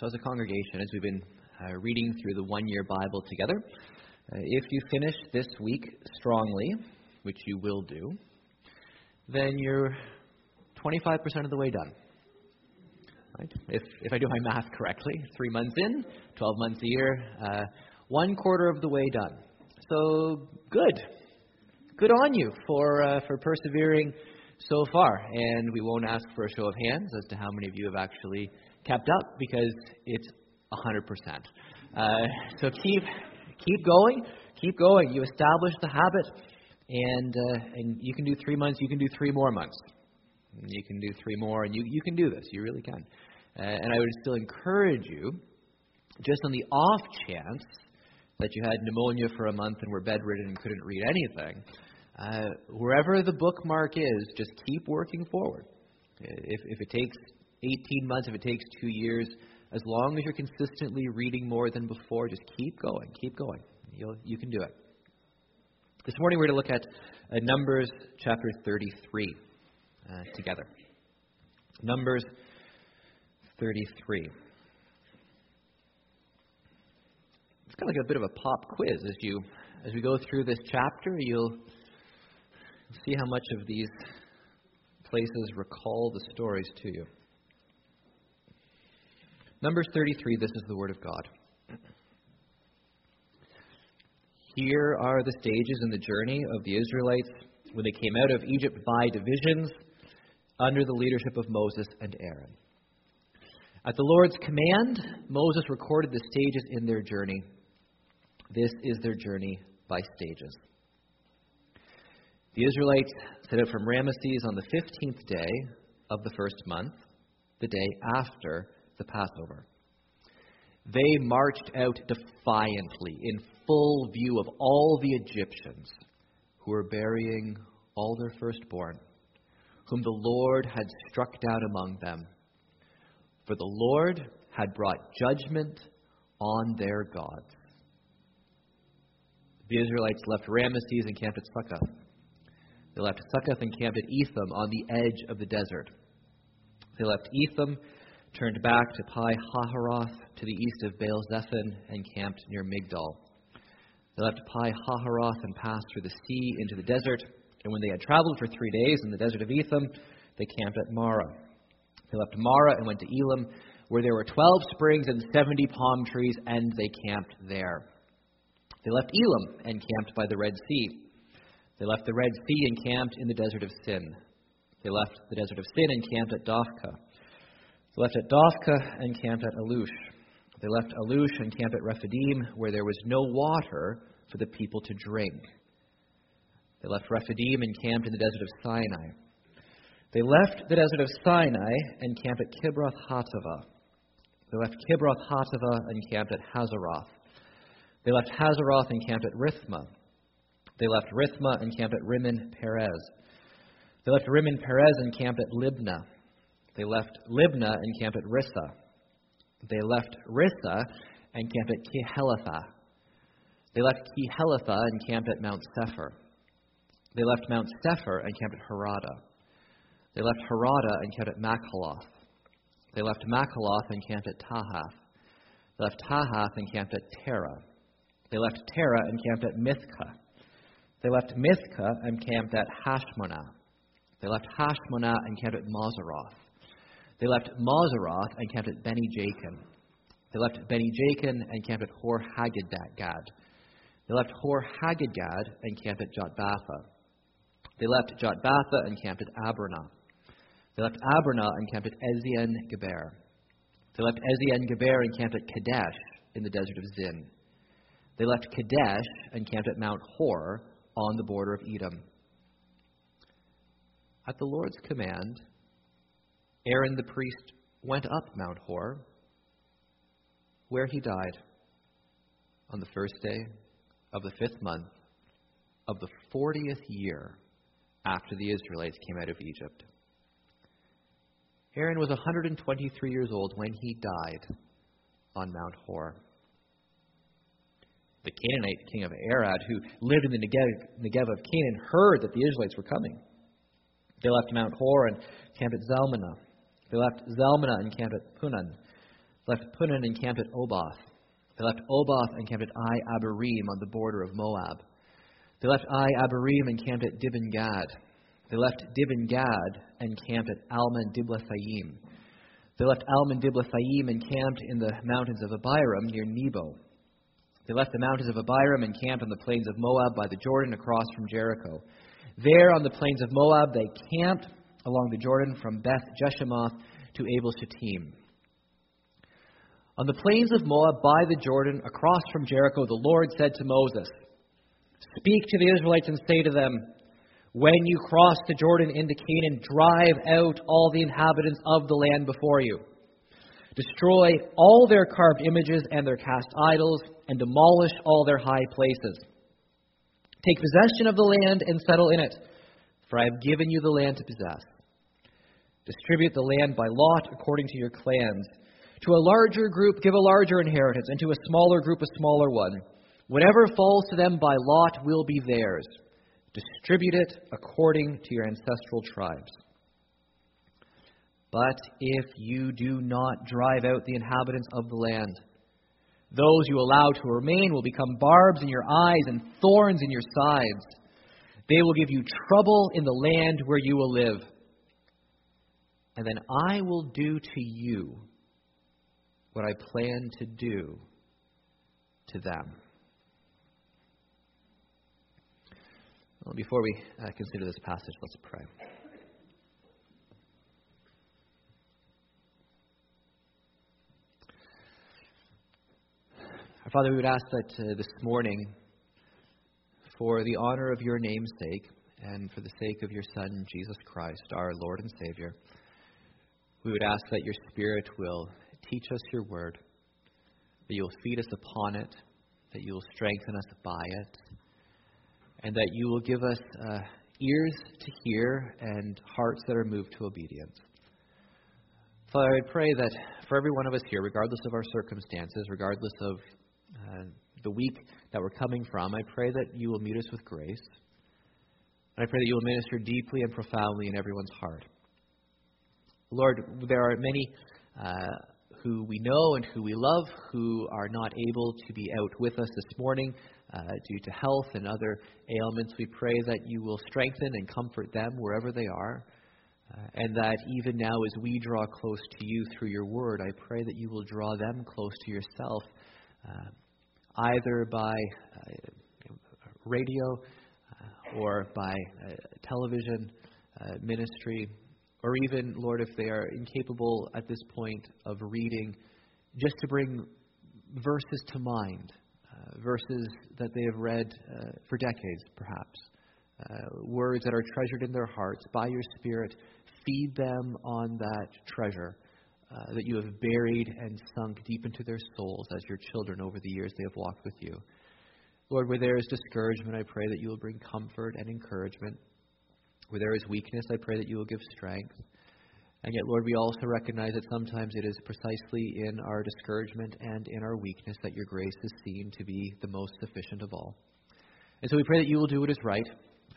So, as a congregation, as we've been uh, reading through the one year Bible together, uh, if you finish this week strongly, which you will do, then you're 25% of the way done. Right? If, if I do my math correctly, three months in, 12 months a year, uh, one quarter of the way done. So, good. Good on you for, uh, for persevering so far. And we won't ask for a show of hands as to how many of you have actually kept up because it's 100%. Uh, so keep keep going, keep going. You establish the habit, and uh, and you can do three months. You can do three more months. You can do three more, and you you can do this. You really can. Uh, and I would still encourage you, just on the off chance that you had pneumonia for a month and were bedridden and couldn't read anything, uh, wherever the bookmark is, just keep working forward. If, if it takes 18 months, if it takes two years, as long as you're consistently reading more than before, just keep going, keep going. You'll, you can do it. This morning we're going to look at uh, Numbers chapter 33 uh, together. Numbers 33. It's kind of like a bit of a pop quiz as you as we go through this chapter. You'll see how much of these places recall the stories to you. Numbers 33, this is the Word of God. Here are the stages in the journey of the Israelites when they came out of Egypt by divisions under the leadership of Moses and Aaron. At the Lord's command, Moses recorded the stages in their journey. This is their journey by stages. The Israelites set out from Ramesses on the 15th day of the first month, the day after the Passover. They marched out defiantly in full view of all the Egyptians who were burying all their firstborn, whom the Lord had struck down among them. For the Lord had brought judgment on their gods. The Israelites left Ramesses and camped at Succoth. They left Succoth and camped at Etham on the edge of the desert. They left Etham turned back to Pi Hahiroth to the east of Baal Zephon and camped near Migdol. They left Pi Hahiroth and passed through the sea into the desert, and when they had traveled for three days in the desert of Etham, they camped at Marah. They left Marah and went to Elim, where there were twelve springs and seventy palm trees, and they camped there. They left Elim and camped by the Red Sea. They left the Red Sea and camped in the desert of Sin. They left the desert of Sin and camped at Dophkah. They left at Dophkah and camped at Alush. They left Alush and camped at Rephidim, where there was no water for the people to drink. They left Rephidim and camped in the desert of Sinai. They left the desert of Sinai and camped at Kibroth Hattaavah. They left Kibroth Hattaavah and camped at Hazeroth. They left Hazeroth and camped at Rithmah. They left Rithmah and camped at Rimmon Perez. They left Rimmon Perez and camped at Libnah. They left Libnah and camped at Rissah. They left Rissah and camped at Kehelathah. They left Kehelathah and camped at Mount Shepher. They left Mount Shepher and camped at Harada. They left Harada and camped at Makheloth. They left Makheloth and camped at Tahath. They left Tahath and camped at Terah. They left Terah and camped at Mithkah. They left Mithkah and camped at Hashmonah. They left Hashmonah and camped at Moseroth. They left Moseroth and camped at Bene Jaakan. They left Bene Jaakan and camped at Hor Haggidgad. They left Hor Haggidgad and camped at Jotbathah. They left Jotbathah and camped at Abronah. They left Abronah and camped at Ezion Geber. They left Ezion Geber and camped at Kadesh in the desert of Zin. They left Kadesh and camped at Mount Hor on the border of Edom. At the Lord's command, Aaron the priest went up Mount Hor, where he died on the first day of the fifth month of the fortieth year after the Israelites came out of Egypt. Aaron was 123 years old when he died on Mount Hor. The Canaanite king of Arad, who lived in the Negev of Canaan, heard that the Israelites were coming. They left Mount Hor and camped at Zalmonah. They left Zalmonah and camped at Punon. They left Punon and camped at Oboth. They left Oboth and camped at Iye Abarim on the border of Moab. They left Iye Abarim and camped at Dibon Gad. They left Dibon Gad and camped at Almon Diblathaim. They left Almon Diblathaim and camped in the mountains of Abarim near Nebo. They left the mountains of Abarim and camped on the plains of Moab by the Jordan across from Jericho. There on the plains of Moab they camped along the Jordan from Beth Jeshimoth to Abel Shittim. On the plains of Moab by the Jordan across from Jericho, the Lord said to Moses, Speak to the Israelites and say to them, When you cross the Jordan into Canaan, drive out all the inhabitants of the land before you. Destroy all their carved images and their cast idols, and demolish all their high places. Take possession of the land and settle in it, for I have given you the land to possess. Distribute the land by lot according to your clans. To a larger group, give a larger inheritance, and to a smaller group, a smaller one. Whatever falls to them by lot will be theirs. Distribute it according to your ancestral tribes. But if you do not drive out the inhabitants of the land, those you allow to remain will become barbs in your eyes and thorns in your sides. They will give you trouble in the land where you will live. And then I will do to you what I plan to do to them. Well, before we uh, consider this passage, let's pray. Our Father, we would ask that uh, this morning, for the honor of your name's sake, and for the sake of your Son, Jesus Christ, our Lord and Savior, we would ask that your Spirit will teach us your word, that you will feed us upon it, that you will strengthen us by it, and that you will give us uh, ears to hear and hearts that are moved to obedience. Father, I pray that for every one of us here, regardless of our circumstances, regardless of uh, the week that we're coming from, I pray that you will meet us with grace. And I pray that you will minister deeply and profoundly in everyone's heart. Lord, there are many uh, who we know and who we love who are not able to be out with us this morning uh, due to health and other ailments. We pray that you will strengthen and comfort them wherever they are. Uh, and that even now, as we draw close to you through your word, I pray that you will draw them close to yourself, uh, either by uh, radio uh, or by television ministry, or even, Lord, if they are incapable at this point of reading, just to bring verses to mind, verses that they have read for decades, perhaps. Uh, words that are treasured in their hearts by your Spirit. Feed them on that treasure uh, that you have buried and sunk deep into their souls as your children over the years they have walked with you. Lord, where there is discouragement, I pray that you will bring comfort and encouragement. Where there is weakness, I pray that you will give strength. And yet, Lord, we also recognize that sometimes it is precisely in our discouragement and in our weakness that your grace is seen to be the most sufficient of all. And so we pray that you will do what is right.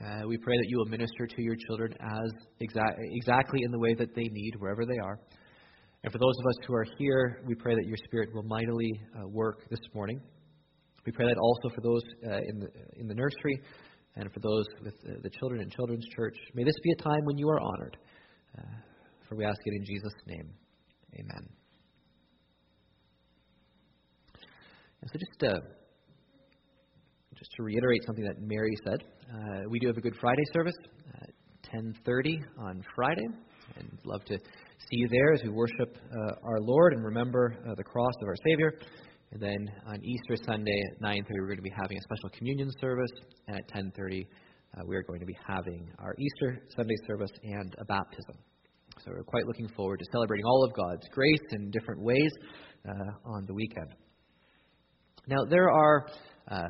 Uh, we pray that you will minister to your children as exa- exactly in the way that they need, wherever they are. And for those of us who are here, we pray that your Spirit will mightily uh, work this morning. We pray that also for those uh, in, the, in the nursery and for those with the children in Children's Church. May this be a time when you are honored. Uh, for we ask it in Jesus' name. Amen. And so just uh, just to reiterate something that Mary said, uh, we do have a Good Friday service at 10:30 on Friday, and love to see you there as we worship uh, our Lord and remember uh, the cross of our Savior. And then on Easter Sunday at 9:30, we're going to be having a special communion service, and at 10:30, uh, we are going to be having our Easter Sunday service and a baptism. So we're quite looking forward to celebrating all of God's grace in different ways uh, on the weekend. Now there are uh,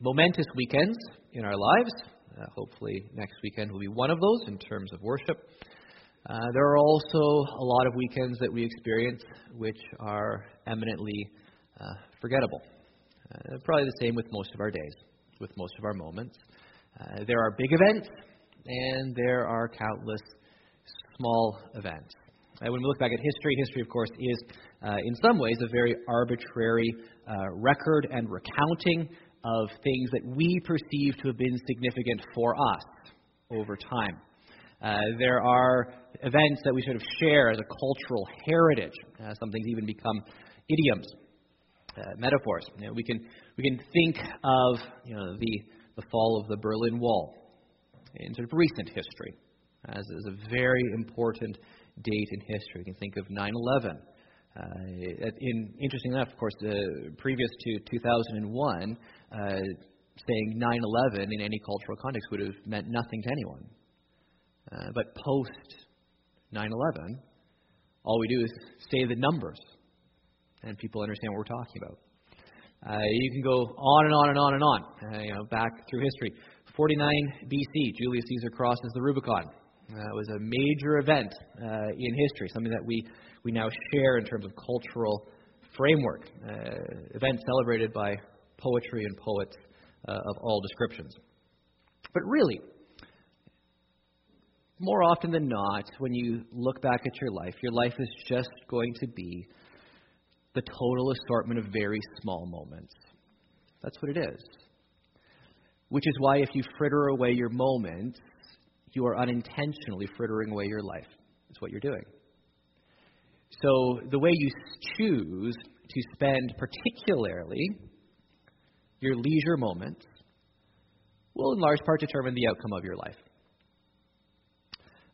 momentous weekends in our lives. Uh, hopefully, next weekend will be one of those in terms of worship. Uh, there are also a lot of weekends that we experience which are eminently uh, forgettable. Uh, probably the same with most of our days, with most of our moments. Uh, there are big events, and there are countless small events. Uh, when we look back at history, history, of course, is uh, in some ways a very arbitrary uh, record and recounting of things that we perceive to have been significant for us over time. Uh, there are events that we sort of share as a cultural heritage. Some things even become idioms, uh, metaphors. You know, we can we can think of you know the the fall of the Berlin Wall in sort of recent history as, as a very important date in history. You can think of 9/11. Uh, in, interesting enough, of course, uh, previous to 2001, uh, saying 9/11 in any cultural context would have meant nothing to anyone. Uh, but post 9/11, all we do is say the numbers, and people understand what we're talking about. Uh, you can go on and on and on and on. Uh, you know, back through history. 49 BC, Julius Caesar crosses the Rubicon. Uh, it was a major event uh, in history, something that we, we now share in terms of cultural framework. Uh, event celebrated by poetry and poets uh, of all descriptions. But really, more often than not, when you look back at your life, your life is just going to be the total assortment of very small moments. That's what it is. Which is why if you fritter away your moments, you are unintentionally frittering away your life. That's what you're doing. So the way you choose to spend particularly your leisure moments will in large part determine the outcome of your life.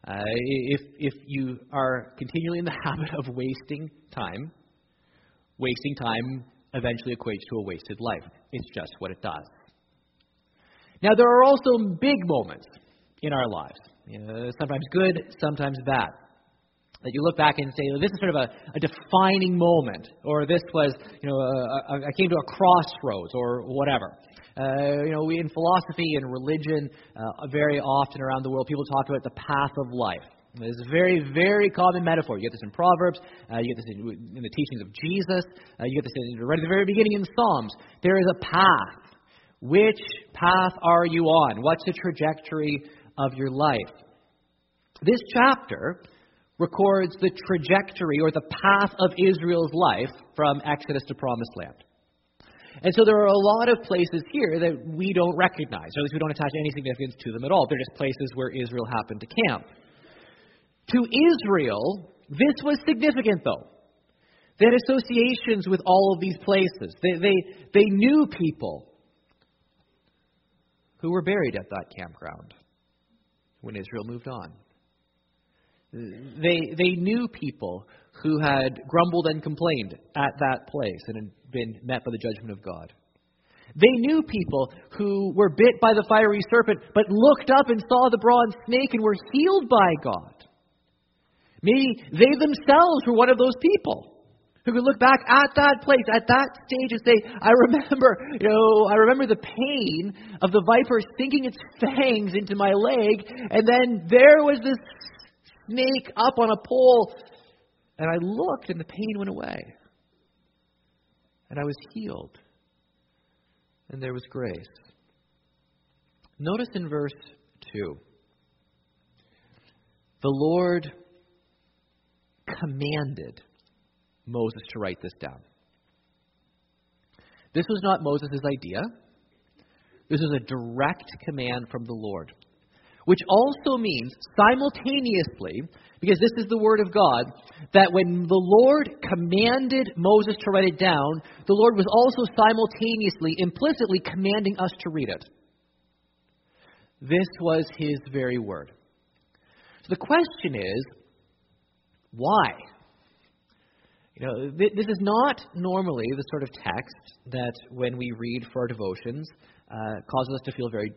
Uh, if, if you are continually in the habit of wasting time, wasting time eventually equates to a wasted life. It's just what it does. Now, there are also big moments in our lives, you know, sometimes good, sometimes bad. That you look back and say, this is sort of a, a defining moment, or this was, you know, a, a, I came to a crossroads, or whatever. Uh, you know, we in philosophy and religion, uh, very often around the world, people talk about the path of life. It's a very, very common metaphor. You get this in Proverbs. Uh, you get this in, in, the teachings of Jesus. Uh, you get this in, right at the very beginning in Psalms. There is a path. Which path are you on? What's the trajectory of your life? This chapter records the trajectory or the path of Israel's life from Exodus to Promised Land. And so there are a lot of places here that we don't recognize, or at least we don't attach any significance to them at all. They're just places where Israel happened to camp. To Israel, this was significant, though. They had associations with all of these places. They, they, they knew people who were buried at that campground when Israel moved on. They, they knew people who had grumbled and complained at that place and had been met by the judgment of God. They knew people who were bit by the fiery serpent, but looked up and saw the bronze snake and were healed by God. Maybe they themselves were one of those people who could look back at that place, at that stage, and say, I remember, you know, I remember the pain of the viper sinking its fangs into my leg, and then there was this snake up on a pole, and I looked, and the pain went away. And I was healed. And there was grace. Notice in verse 2 the Lord commanded Moses to write this down. This was not Moses' idea. This was a direct command from the Lord which also means simultaneously, because this is the Word of God, that when the Lord commanded Moses to write it down, the Lord was also simultaneously, implicitly commanding us to read it. This was His very Word. So the question is, why? You know, this is not normally the sort of text that, when we read for our devotions, uh, causes us to feel very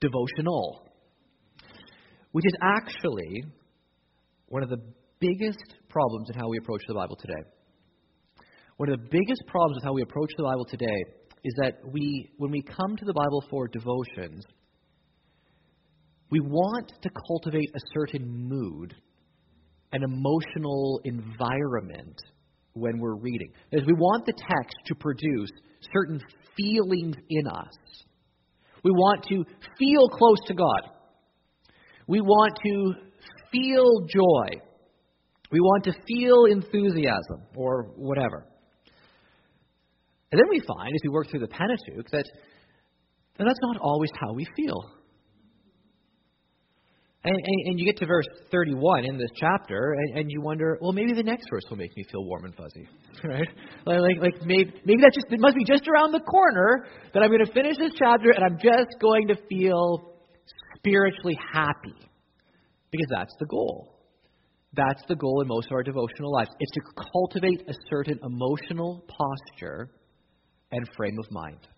devotional which is actually one of the biggest problems in how we approach the Bible today. One of the biggest problems with how we approach the Bible today is that we, when we come to the Bible for devotions, we want to cultivate a certain mood, an emotional environment when we're reading. As we want the text to produce certain feelings in us. We want to feel close to God. We want to feel joy We want to feel enthusiasm or whatever. And then we find, as we work through the Pentateuch, that, that that's not always how we feel. And, and, and, you get to verse 31 in this chapter, and, and, you wonder, well, maybe the next verse will make me feel warm and fuzzy, right? Like, like, like maybe, maybe that just it must be just around the corner that I'm going to finish this chapter, and I'm just going to feel spiritually happy, because that's the goal. That's the goal in most of our devotional lives. It's to cultivate a certain emotional posture and frame of mind.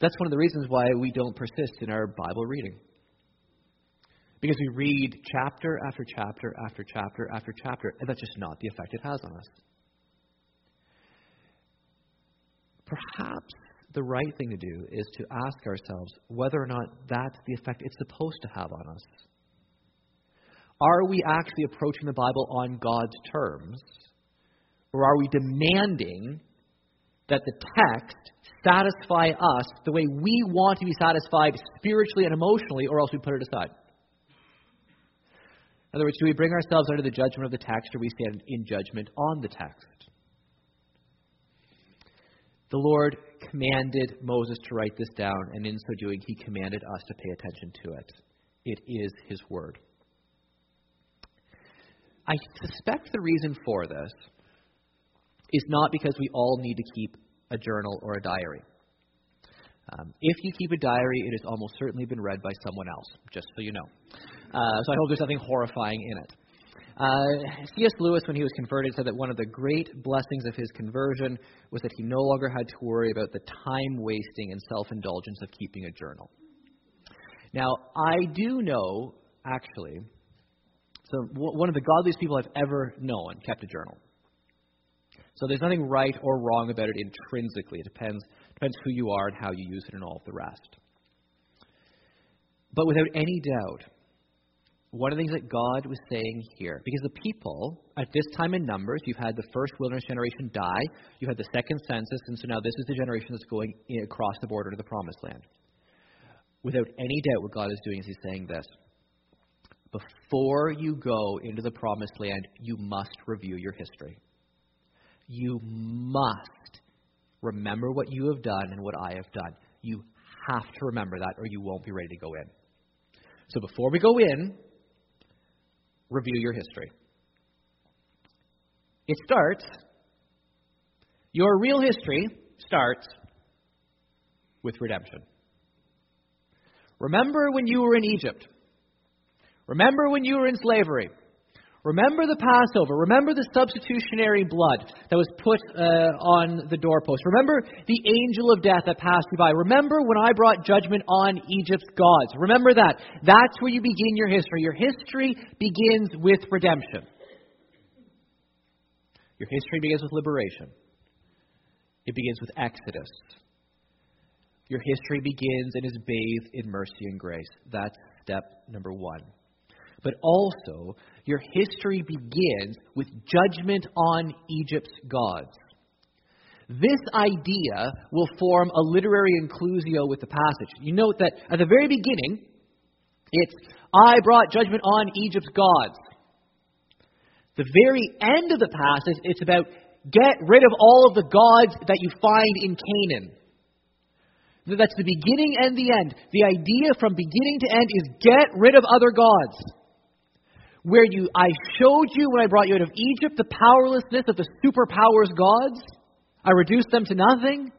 That's one of the reasons why we don't persist in our Bible reading. Because we read chapter after chapter after chapter after chapter, and that's just not the effect it has on us. Perhaps the right thing to do is to ask ourselves whether or not that's the effect it's supposed to have on us. Are we actually approaching the Bible on God's terms? Or are we demanding that the text satisfy us the way we want to be satisfied spiritually and emotionally, or else we put it aside? In other words, do we bring ourselves under the judgment of the text, or we stand in judgment on the text? The Lord commanded Moses to write this down, and in so doing, he commanded us to pay attention to it. It is his word. I suspect the reason for this is not because we all need to keep a journal or a diary. Um, if you keep a diary, it has almost certainly been read by someone else, just so you know. Uh, so I hope there's nothing horrifying in it. Uh, C.S. Lewis, when he was converted, said that one of the great blessings of his conversion was that he no longer had to worry about the time wasting and self indulgence of keeping a journal. Now, I do know, actually, so one of the godliest people I've ever known kept a journal. So there's nothing right or wrong about it intrinsically. It depends depends who you are and how you use it and all of the rest. But without any doubt, one of the things that God was saying here, because the people at this time in Numbers, you've had the first wilderness generation die, you had the second census, and so now this is the generation that's going across the border to the promised land. Without any doubt, what God is doing is He's saying this before you go into the promised land, you must review your history. You must remember what you have done and what I have done. You have to remember that, or you won't be ready to go in. So before we go in, review your history. It starts, your real history starts with redemption. Remember when you were in Egypt. Remember when you were in slavery. Remember the Passover. Remember the substitutionary blood that was put uh, on the doorpost. Remember the angel of death that passed you by. Remember when I brought judgment on Egypt's gods. Remember that. That's where you begin your history. Your history begins with redemption. Your history begins with liberation. It begins with Exodus. Your history begins and is bathed in mercy and grace. That's step number one but also your history begins with judgment on Egypt's gods. This idea will form a literary inclusio with the passage. You note that at the very beginning, it's, I brought judgment on Egypt's gods. The very end of the passage, it's about, get rid of all of the gods that you find in Canaan. That's the beginning and the end. The idea from beginning to end is get rid of other gods where you I showed you when I brought you out of Egypt the powerlessness of the superpowers gods. I reduced them to nothing.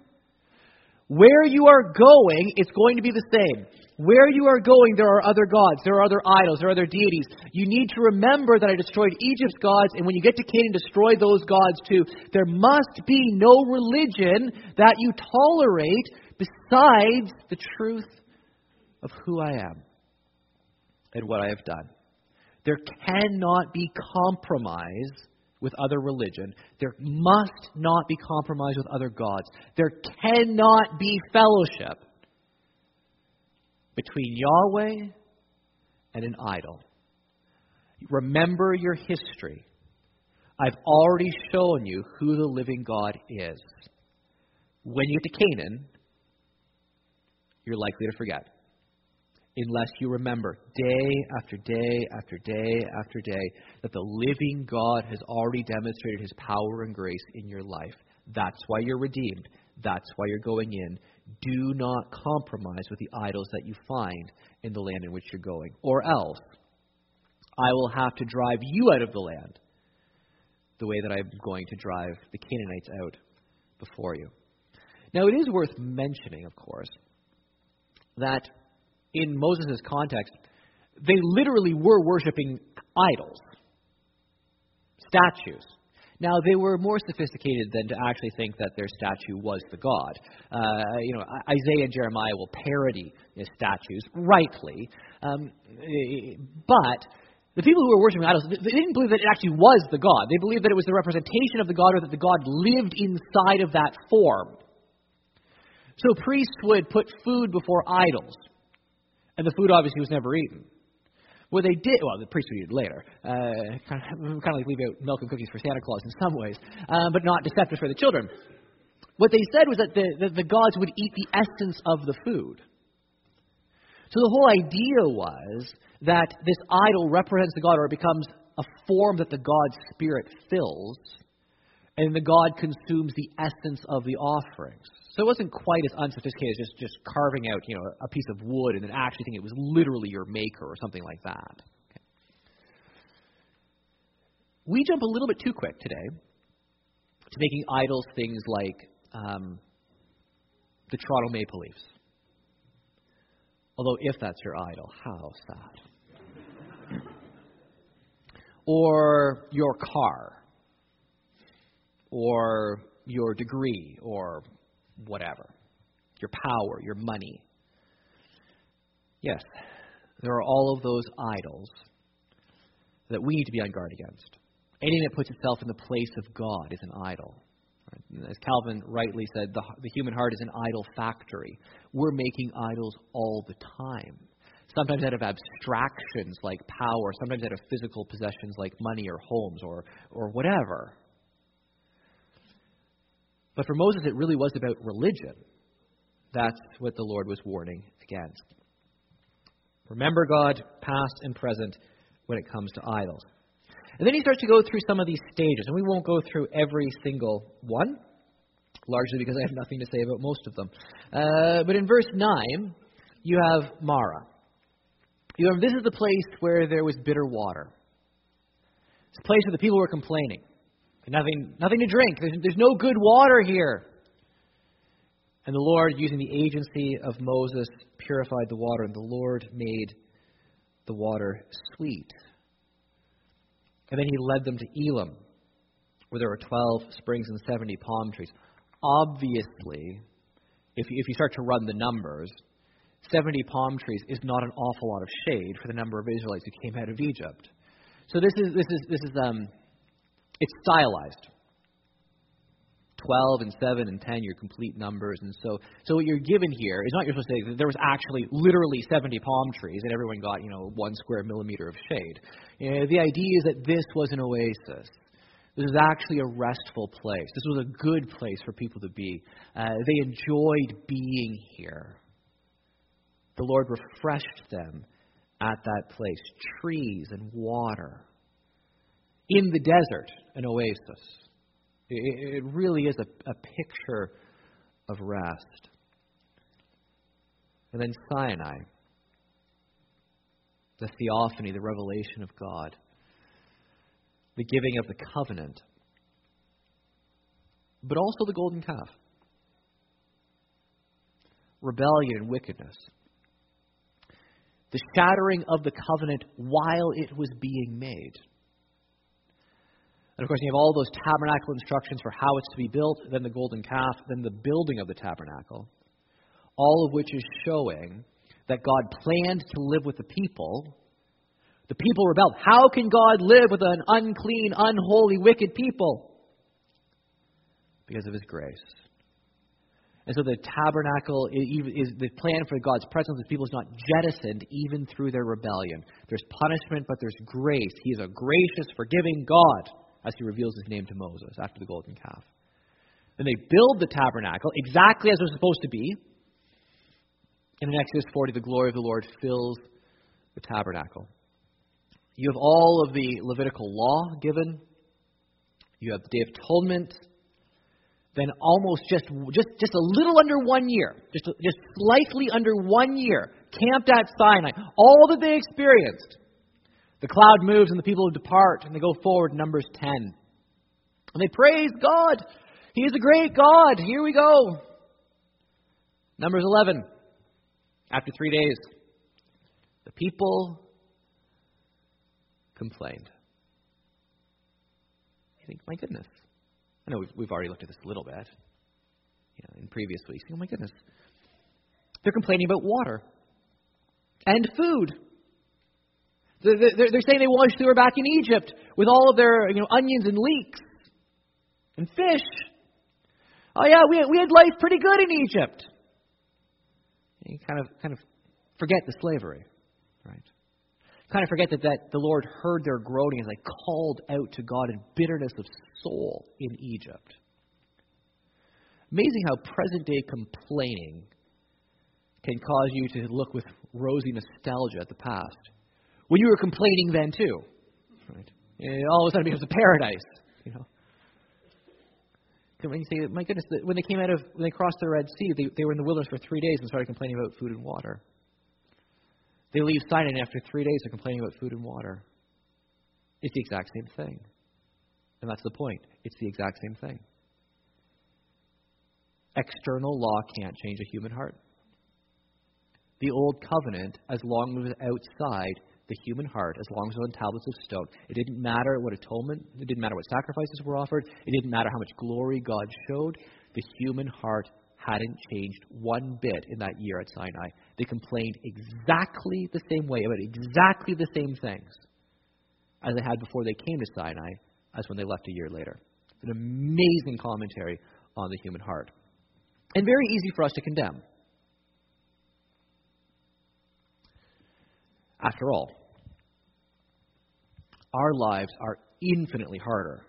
Where you are going, it's going to be the same. Where you are going, there are other gods, there are other idols, there are other deities. You need to remember that I destroyed Egypt's gods, and when you get to Canaan, destroy those gods too. There must be no religion that you tolerate besides the truth of who I am and what I have done. There cannot be compromise with other religion. There must not be compromise with other gods. There cannot be fellowship between Yahweh and an idol. Remember your history. I've already shown you who the living God is. When you get to Canaan, you're likely to forget. Unless you remember day after day after day after day that the living God has already demonstrated his power and grace in your life. That's why you're redeemed. That's why you're going in. Do not compromise with the idols that you find in the land in which you're going, or else I will have to drive you out of the land the way that I'm going to drive the Canaanites out before you. Now, it is worth mentioning, of course, that in Moses' context, they literally were worshiping idols, statues. Now, they were more sophisticated than to actually think that their statue was the god. Uh, you know, Isaiah and Jeremiah will parody his statues, rightly. Um, but the people who were worshiping idols, they didn't believe that it actually was the god. They believed that it was the representation of the god or that the god lived inside of that form. So priests would put food before idols, and the food obviously was never eaten. What they did, well, the priests would eat it later. Uh, kind, of, kind of like leave out milk and cookies for Santa Claus in some ways, um, but not deceptive for the children. What they said was that the, the, the gods would eat the essence of the food. So the whole idea was that this idol represents the God, or it becomes a form that the God's Spirit fills, and the God consumes the essence of the offerings. So it wasn't quite as unsophisticated as just, just carving out, you know, a piece of wood and then actually thinking it was literally your maker or something like that. Okay. We jump a little bit too quick today to making idols things like um, the Toronto Maple Leafs. Although, if that's your idol, how sad. or your car, or your degree, or whatever. Your power, your money. Yes, there are all of those idols that we need to be on guard against. Anything that puts itself in the place of God is an idol. As Calvin rightly said, the, the human heart is an idol factory. We're making idols all the time. Sometimes out of abstractions like power, sometimes out of physical possessions like money or homes or, or whatever. But for Moses, it really was about religion. That's what the Lord was warning against. Remember God, past and present, when it comes to idols. And then he starts to go through some of these stages, and we won't go through every single one, largely because I have nothing to say about most of them. Uh, but in verse 9, you have Marah. You have, this is the place where there was bitter water. It's a place where the people were complaining. Nothing, nothing to drink. There's, there's no good water here. And the Lord, using the agency of Moses, purified the water, and the Lord made the water sweet. And then he led them to Elim, where there were 12 springs and 70 palm trees. Obviously, if you, if you start to run the numbers, 70 palm trees is not an awful lot of shade for the number of Israelites who came out of Egypt. So this is this is this is um, it's stylized. 12 and 7 and 10, your complete numbers. And so, so what you're given here is not you're supposed to say that there was actually literally 70 palm trees and everyone got, you know, one square millimeter of shade. You know, the idea is that this was an oasis. This was actually a restful place. This was a good place for people to be. Uh, they enjoyed being here. The Lord refreshed them at that place trees and water in the desert, an oasis. It, really is a, a picture of rest. And then Sinai, the theophany, the revelation of God, the giving of the covenant, but also the golden calf, rebellion and wickedness, the shattering of the covenant while it was being made. And of course, you have all those tabernacle instructions for how it's to be built, then the golden calf, then the building of the tabernacle, all of which is showing that God planned to live with the people. The people rebelled. How can God live with an unclean, unholy, wicked people? Because of His grace. And so the tabernacle is, the plan for God's presence with people is not jettisoned even through their rebellion. There's punishment, but there's grace. He is a gracious, forgiving God as he reveals his name to Moses after the golden calf. Then they build the tabernacle exactly as it was supposed to be. And in Exodus 40, the glory of the Lord fills the tabernacle. You have all of the Levitical law given. You have the Day of Atonement. Then almost just just just a little under one year, just just slightly under one year, camped at Sinai. All that they experienced. The cloud moves and the people depart and they go forward. Numbers 10. And they praise God. He is a great God. Here we go. Numbers 11. After three days, the people complained. You think, my goodness. I know we've, we've already looked at this a little bit you know, in previous weeks. Oh, my goodness. They're complaining about water and food. They're, saying they wish they were back in Egypt with all of their you know, onions and leeks and fish. Oh, yeah, we, we had life pretty good in Egypt. You kind of, kind of forget the slavery, right? Kind of forget that, that the Lord heard their groaning as they called out to God in bitterness of soul in Egypt. Amazing how present day complaining can cause you to look with rosy nostalgia at the past. When you were complaining then too. Right? And all of a sudden it becomes a paradise. You know. When you say, my goodness, when they came out of, when they crossed the Red Sea, they, they were in the wilderness for three days and started complaining about food and water. They leave Sinai, and after three days, they're complaining about food and water. It's the exact same thing. And that's the point. It's the exact same thing. External law can't change a human heart. The old covenant, as long as it's outside the human heart, as long as it was on tablets of stone, it didn't matter what atonement, it didn't matter what sacrifices were offered, it didn't matter how much glory God showed, the human heart hadn't changed one bit in that year at Sinai. They complained exactly the same way about exactly the same things as they had before they came to Sinai as when they left a year later. An amazing commentary on the human heart. And very easy for us to condemn. After all, our lives are infinitely harder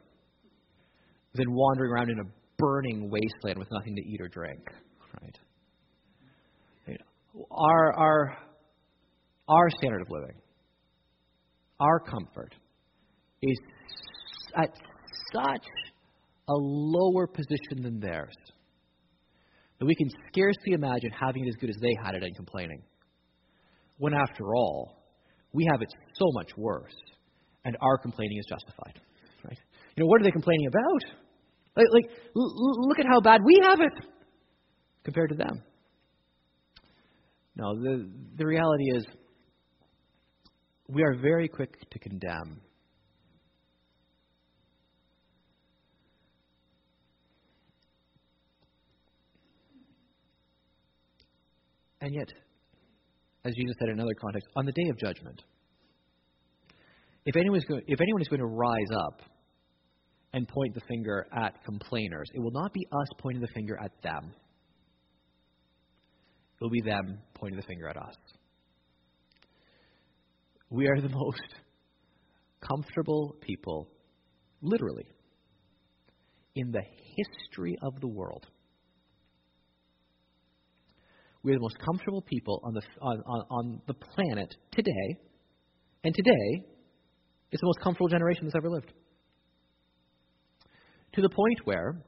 than wandering around in a burning wasteland with nothing to eat or drink. Right? Our, our, our standard of living, our comfort, is at such a lower position than theirs that we can scarcely imagine having it as good as they had it and complaining. When, after all, we have it so much worse, and our complaining is justified. Right? You know, what are they complaining about? Like, like l- look at how bad we have it compared to them. No, the, the reality is we are very quick to condemn. And yet, as Jesus said in another context, on the day of judgment, if anyone is going, if anyone is going to rise up and point the finger at complainers. It will not be us pointing the finger at them, it will be them pointing the finger at us. We are the most comfortable people, literally, in the history of the world. We are the most comfortable people on the, on, on, on the planet today, and today is the most comfortable generation that's ever lived. To the point where,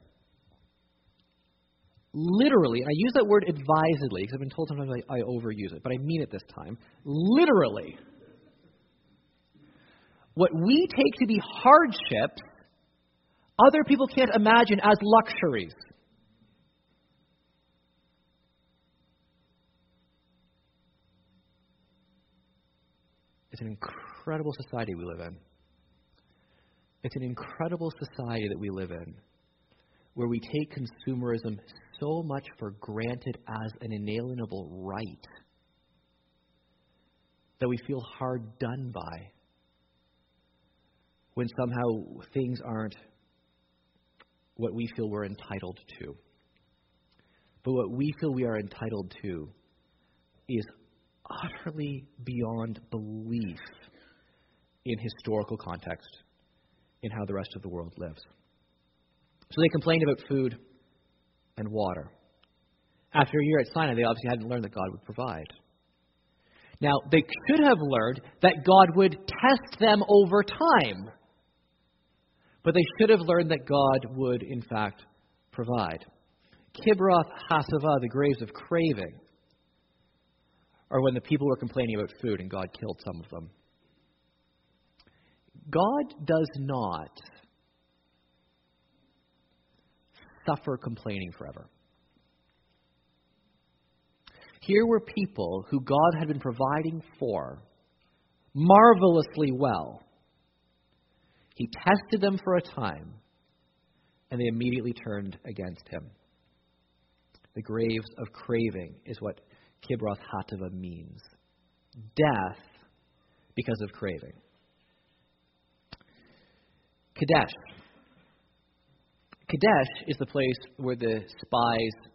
literally, and I use that word advisedly because I've been told sometimes I, I overuse it, but I mean it this time, literally, what we take to be hardships, other people can't imagine as luxuries. It's an incredible society we live in. It's an incredible society that we live in where we take consumerism so much for granted as an inalienable right that we feel hard done by when somehow things aren't what we feel we're entitled to. But what we feel we are entitled to is utterly beyond belief in historical context in how the rest of the world lives. So they complained about food and water. After a year at Sinai, they obviously hadn't learned that God would provide. Now, they should have learned that God would test them over time. But they should have learned that God would, in fact, provide. Kibroth Hattaavah, the graves of craving, or when the people were complaining about food and God killed some of them. God does not suffer complaining forever. Here were people who God had been providing for marvelously well. He tested them for a time, and they immediately turned against him. The graves of craving is what Kibroth Hattaavah means death because of craving. Kadesh. Kadesh is the place where the spies,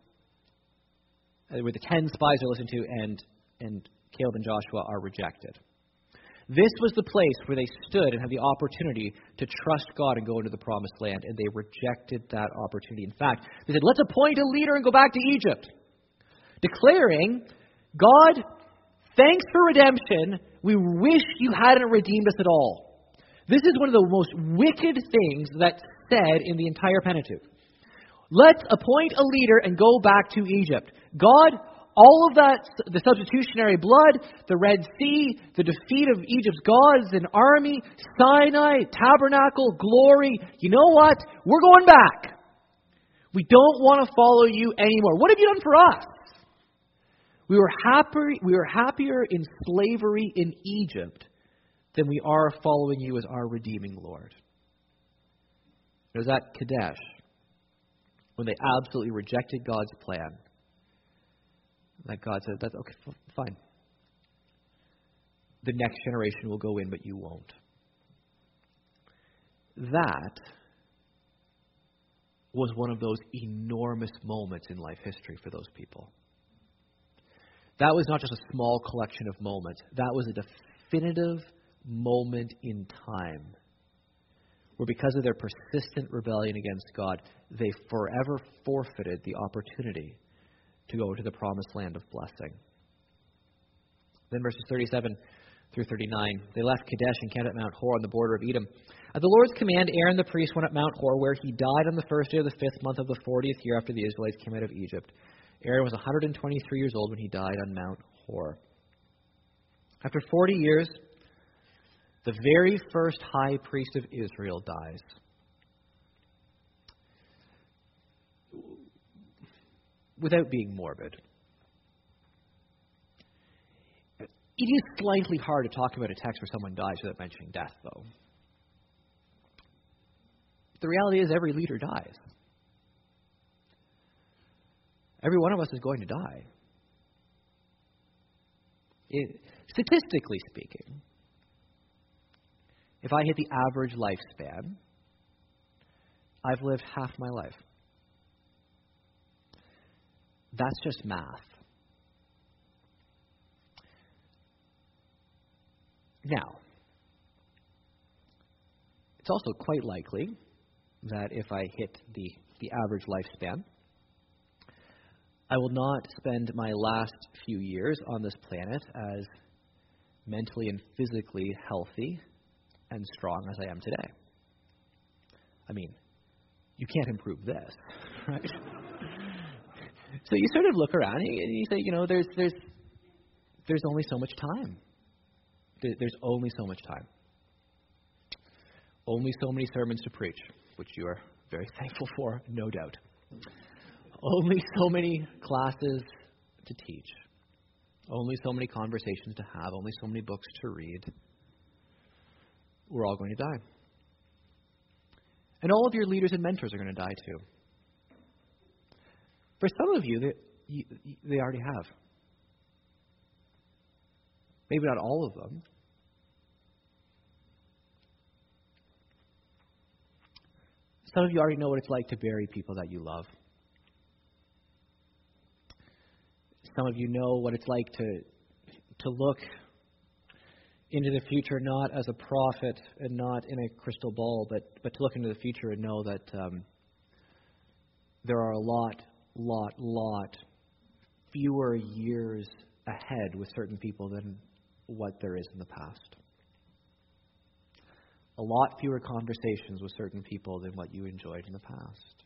uh, where the ten spies are listened to, and, and Caleb and Joshua are rejected. This was the place where they stood and had the opportunity to trust God and go into the promised land, and they rejected that opportunity. In fact, they said, Let's appoint a leader and go back to Egypt, declaring, God, thanks for redemption. We wish you hadn't redeemed us at all. This is one of the most wicked things that's said in the entire Pentateuch. Let's appoint a leader and go back to Egypt. God, all of that, the substitutionary blood, the Red Sea, the defeat of Egypt's gods and army, Sinai, tabernacle, glory. You know what? We're going back. We don't want to follow you anymore. What have you done for us? We were happier, we were happier in slavery in Egypt than we are following you as our redeeming Lord. It was at Kadesh when they absolutely rejected God's plan that God said, That's okay, fine. The next generation will go in, but you won't. That was one of those enormous moments in life history for those people. That was not just a small collection of moments, that was a definitive moment in time where, because of their persistent rebellion against God, they forever forfeited the opportunity to go to the promised land of blessing. Then verses 37 through 39. They left Kadesh and camped at Mount Hor on the border of Edom. At the Lord's command, Aaron the priest went up Mount Hor, where he died on the first day of the fifth month of the fortieth year after the Israelites came out of Egypt. Aaron was 123 years old when he died on Mount Hor. After 40 years, the very first high priest of Israel dies. Without being morbid, it is slightly hard to talk about a text where someone dies without mentioning death, though. The reality is, every leader dies. Every one of us is going to die. It, statistically speaking, if I hit the average lifespan, I've lived half my life. That's just math. Now, it's also quite likely that if I hit the, the average lifespan, I will not spend my last few years on this planet as mentally and physically healthy and strong as I am today. I mean, you can't improve this, right? so you sort of look around and you say, you know, there's there's there's only so much time. There's only so much time. Only so many sermons to preach, which you are very thankful for, no doubt. Only so many classes to teach. Only so many conversations to have. Only so many books to read we're all going to die. And all of your leaders and mentors are going to die too. For some of you, they, they already have. Maybe not all of them. Some of you already know what it's like to bury people that you love. Some of you know what it's like to to look into the future not as a prophet and not in a crystal ball, but, but to look into the future and know that um, there are a lot, lot, lot fewer years ahead with certain people than what there is in the past. A lot fewer conversations with certain people than what you enjoyed in the past.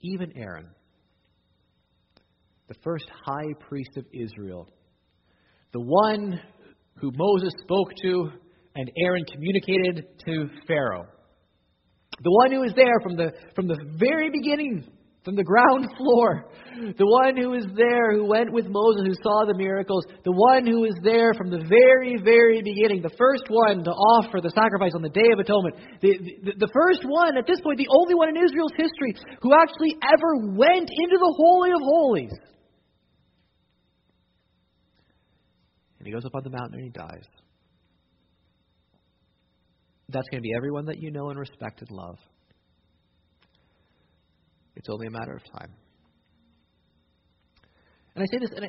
Even Aaron, the first high priest of Israel, the one who Moses spoke to and Aaron communicated to Pharaoh. The one who was there from the, from the very beginning from the ground floor. The one who was there, who went with Moses, who saw the miracles. The one who was there from the very, very beginning. The first one to offer the sacrifice on the Day of Atonement. The, the, the first one, at this point, the only one in Israel's history who actually ever went into the Holy of Holies. And he goes up on the mountain and he dies. That's going to be everyone that you know and respect and love. It's only a matter of time. And I say this, and I,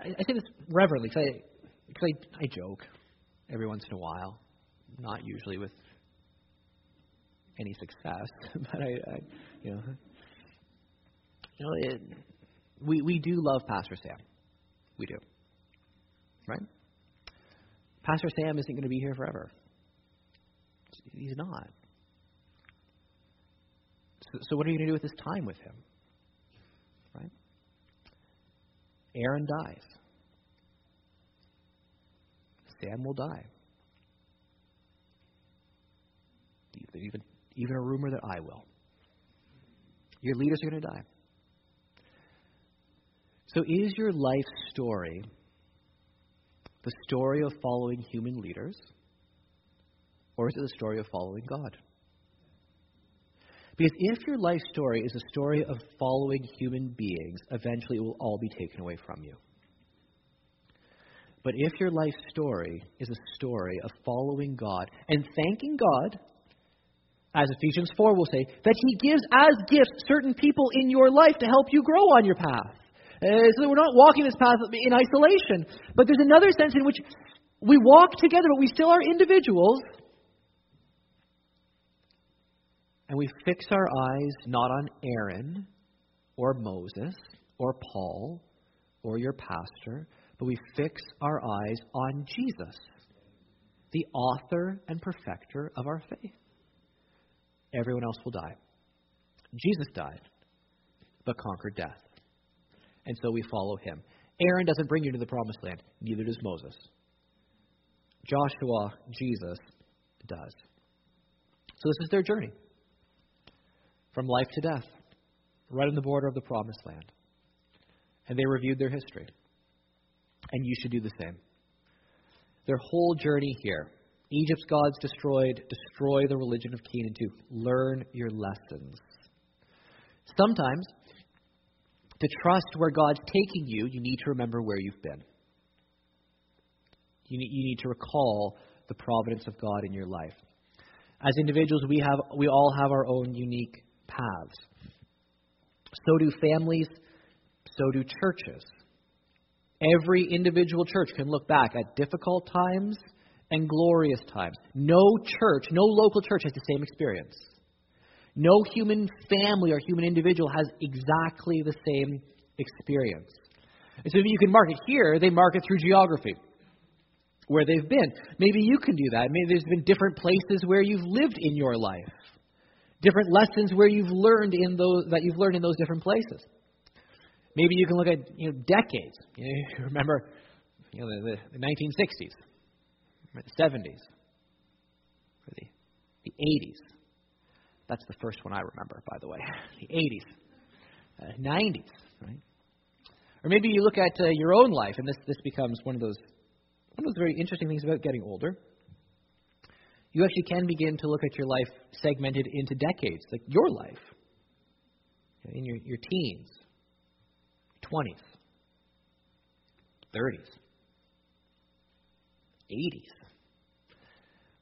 I, I say this reverently because I, because I, I joke every once in a while, not usually with any success, but I, I you know, you know, it, we we do love Pastor Sam, we do, right? Pastor Sam isn't going to be here forever. He's not. So, so what are you going to do with this time with him? Right? Aaron dies. Sam will die. Even, even a rumor that I will. Your leaders are going to die. So, is your life story the story of following human leaders, or is it the story of following God? Because if your life story is a story of following human beings, eventually it will all be taken away from you. But if your life story is a story of following God and thanking God, as Ephesians 4 will say, that He gives as gifts certain people in your life to help you grow on your path. Uh, so that we're not walking this path in isolation. But there's another sense in which we walk together, but we still are individuals and we fix our eyes not on Aaron or Moses or Paul or your pastor, but we fix our eyes on Jesus, the author and perfecter of our faith. Everyone else will die. Jesus died, but conquered death. And so we follow him. Aaron doesn't bring you to the promised land, neither does Moses. Joshua, Jesus, does. So this is their journey from life to death, right on the border of the promised land. And they reviewed their history. And you should do the same. Their whole journey here, Egypt's gods destroyed, destroy the religion of Canaan too. Learn your lessons. Sometimes, to trust where God's taking you, you need to remember where you've been. You need, you need to recall the providence of God in your life. As individuals, we, have, we all have our own unique paths. So do families, so do churches. Every individual church can look back at difficult times and glorious times. No church, no local church has the same experience. No human family or human individual has exactly the same experience. And so you can mark it here, they mark it through geography, where they've been. Maybe you can do that. Maybe there's been different places where you've lived in your life different lessons where you've learned in those that you've learned in those different places. Maybe you can look at you know decades. You, know, you remember you know the, the, the 1960s, the 70s, or the the 80s. That's the first one I remember, by the way. The 80s, uh, 90s, right? Or maybe you look at uh, your own life, and this this becomes one of those one of those very interesting things about getting older you actually can begin to look at your life segmented into decades, like your life, in your, your teens, 20s, 30s, 80s.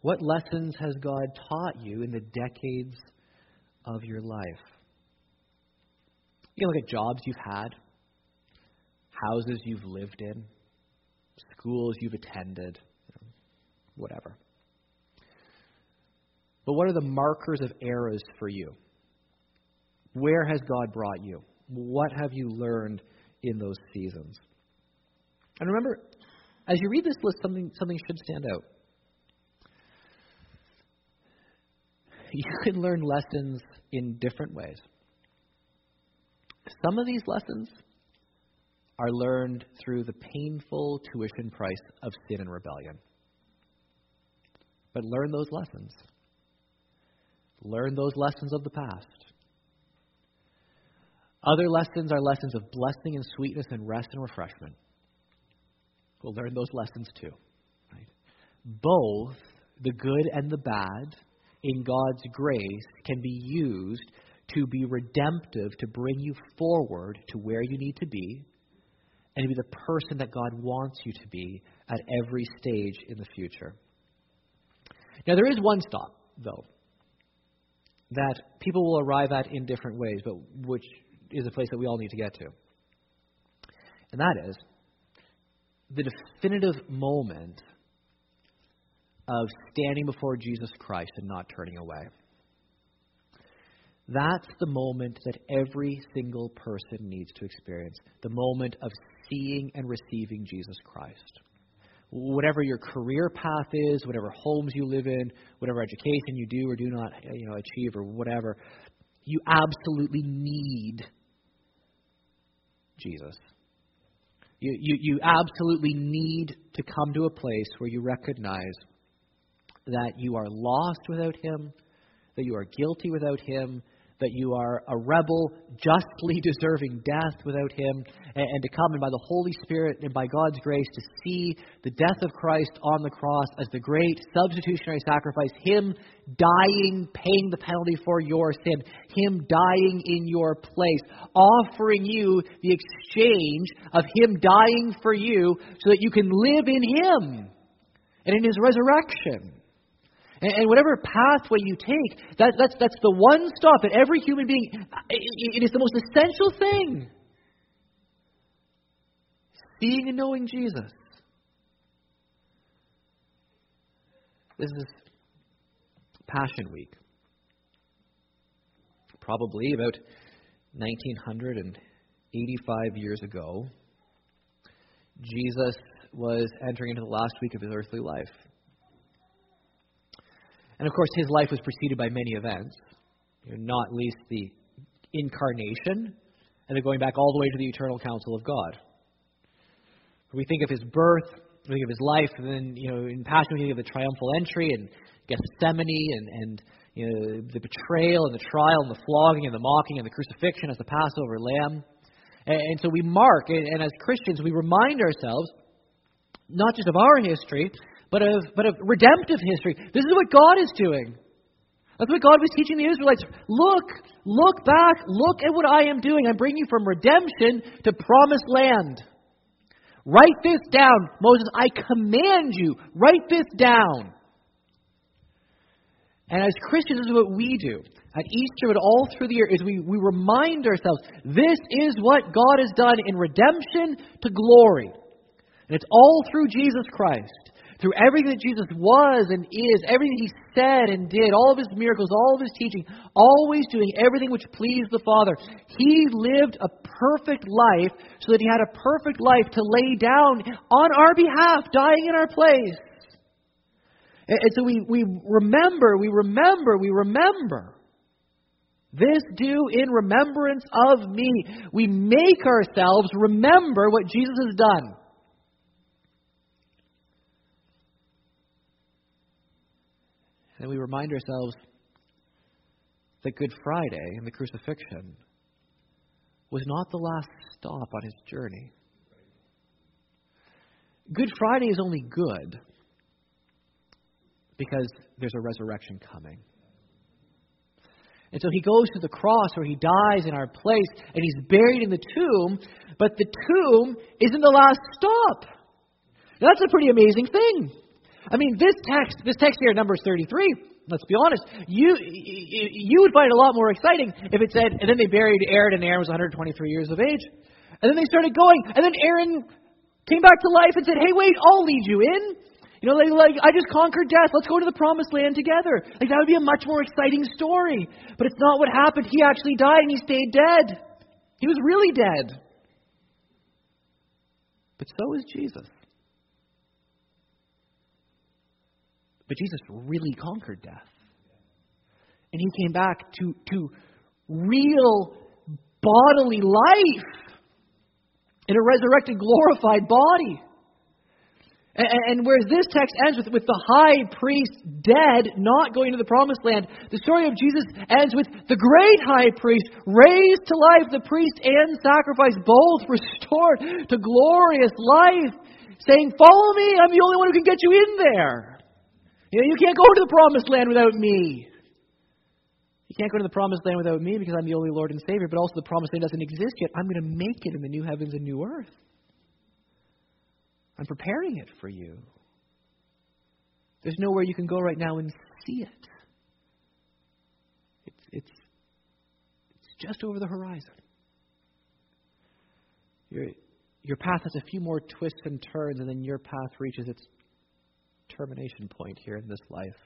What lessons has God taught you in the decades of your life? You can look at jobs you've had, houses you've lived in, schools you've attended, whatever. But what are the markers of eras for you? Where has God brought you? What have you learned in those seasons? And remember, as you read this list, something, something should stand out. You can learn lessons in different ways. Some of these lessons are learned through the painful tuition price of sin and rebellion. But learn those lessons. Learn those lessons of the past. Other lessons are lessons of blessing and sweetness and rest and refreshment. We'll learn those lessons too. Right? Both the good and the bad in God's grace can be used to be redemptive, to bring you forward to where you need to be, and to be the person that God wants you to be at every stage in the future. Now, there is one stop, though, that people will arrive at in different ways, but which is a place that we all need to get to. And that is the definitive moment of standing before Jesus Christ and not turning away. That's the moment that every single person needs to experience the moment of seeing and receiving Jesus Christ. Whatever your career path is, whatever homes you live in, whatever education you do or do not you know, achieve, or whatever, you absolutely need Jesus. You, you, you absolutely need to come to a place where you recognize that you are lost without Him, that you are guilty without Him, that you are a rebel, justly deserving death without Him, and, to come and by the Holy Spirit and by God's grace to see the death of Christ on the cross as the great substitutionary sacrifice, Him dying, paying the penalty for your sin, Him dying in your place, offering you the exchange of Him dying for you so that you can live in Him and in His resurrection. And, and whatever pathway you take, that, that's, that's the one stop that every human being, it, it is the most essential thing. Seeing and knowing Jesus. This is Passion Week. Probably about 1985 years ago, Jesus was entering into the last week of his earthly life. And of course, his life was preceded by many events, not least the incarnation, and then going back all the way to the eternal counsel of God. We think of his birth, we think of his life, and then, you know, in Passion, we think of the triumphal entry and Gethsemane and, and you know, the betrayal and the trial and the flogging and the mocking and the crucifixion as the Passover lamb. And, and so we mark, and, and as Christians, we remind ourselves not just of our history, but of, but of redemptive history. This is what God is doing. That's what God was teaching the Israelites. Look, look back, look at what I am doing. I'm bringing you from redemption to promised land. Write this down. Moses, I command you, write this down. And as Christians, this is what we do. At Easter, but all through the year, is we, we remind ourselves this is what God has done in redemption to glory. And it's all through Jesus Christ through everything that Jesus was and is, everything he said and did, all of his miracles, all of his teaching, always doing everything which pleased the Father. He lived a perfect life so that he had a perfect life to lay down on our behalf, dying in our place. And, and so we, we remember, we remember, we remember. This do in remembrance of me. We make ourselves remember what Jesus has done. And we remind ourselves that Good Friday and the crucifixion was not the last stop on his journey. Good Friday is only good because there's a resurrection coming. And so he goes to the cross where he dies in our place and he's buried in the tomb, but the tomb isn't the last stop. Now, that's a pretty amazing thing. I mean, this text, this text here, Numbers 33, let's be honest, you you would find it a lot more exciting if it said, and then they buried Aaron, and Aaron was 123 years of age. And then they started going, and then Aaron came back to life and said, hey, wait, I'll lead you in. You know, like, like I just conquered death. Let's go to the promised land together. Like that would be a much more exciting story. But it's not what happened. He actually died and he stayed dead. He was really dead. But so is Jesus. But Jesus really conquered death. And he came back to, to real bodily life in a resurrected, glorified body. And, whereas this text ends with, with the high priest dead, not going to the promised land, the story of Jesus ends with the great high priest raised to life, the priest and sacrifice both restored to glorious life, saying, Follow me, I'm the only one who can get you in there. You, know, you can't go to the promised land without me. You can't go to the promised land without me because I'm the only Lord and Savior, but also the promised land doesn't exist yet. I'm going to make it in the new heavens and new earth. I'm preparing it for you. There's nowhere you can go right now and see it. It's, it's, it's just over the horizon. Your, your path has a few more twists and turns, and then your path reaches its termination point here in this life.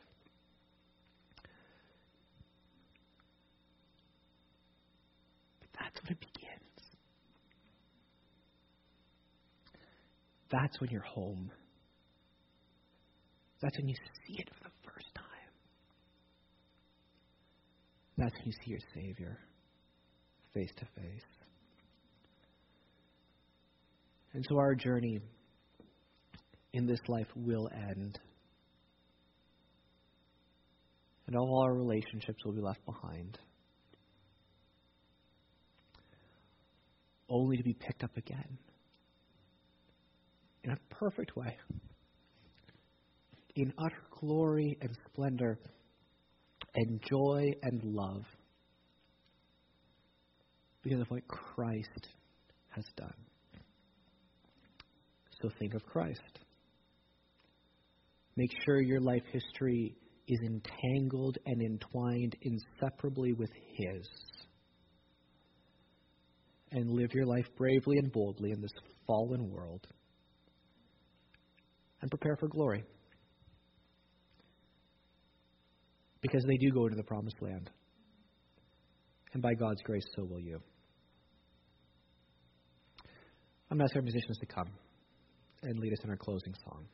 But that's when it begins. That's when you're home. That's when you see it for the first time. That's when you see your Savior face to face. And so our journey in this life will end. And all our relationships will be left behind. Only to be picked up again in a perfect way, in utter glory and splendor, and joy and love, because of what Christ has done. So think of Christ. Make sure your life history is entangled and entwined inseparably with His. And live your life bravely and boldly in this fallen world. And prepare for glory. Because they do go into the promised land. And by God's grace, so will you. I'm asking our musicians to come and lead us in our closing song.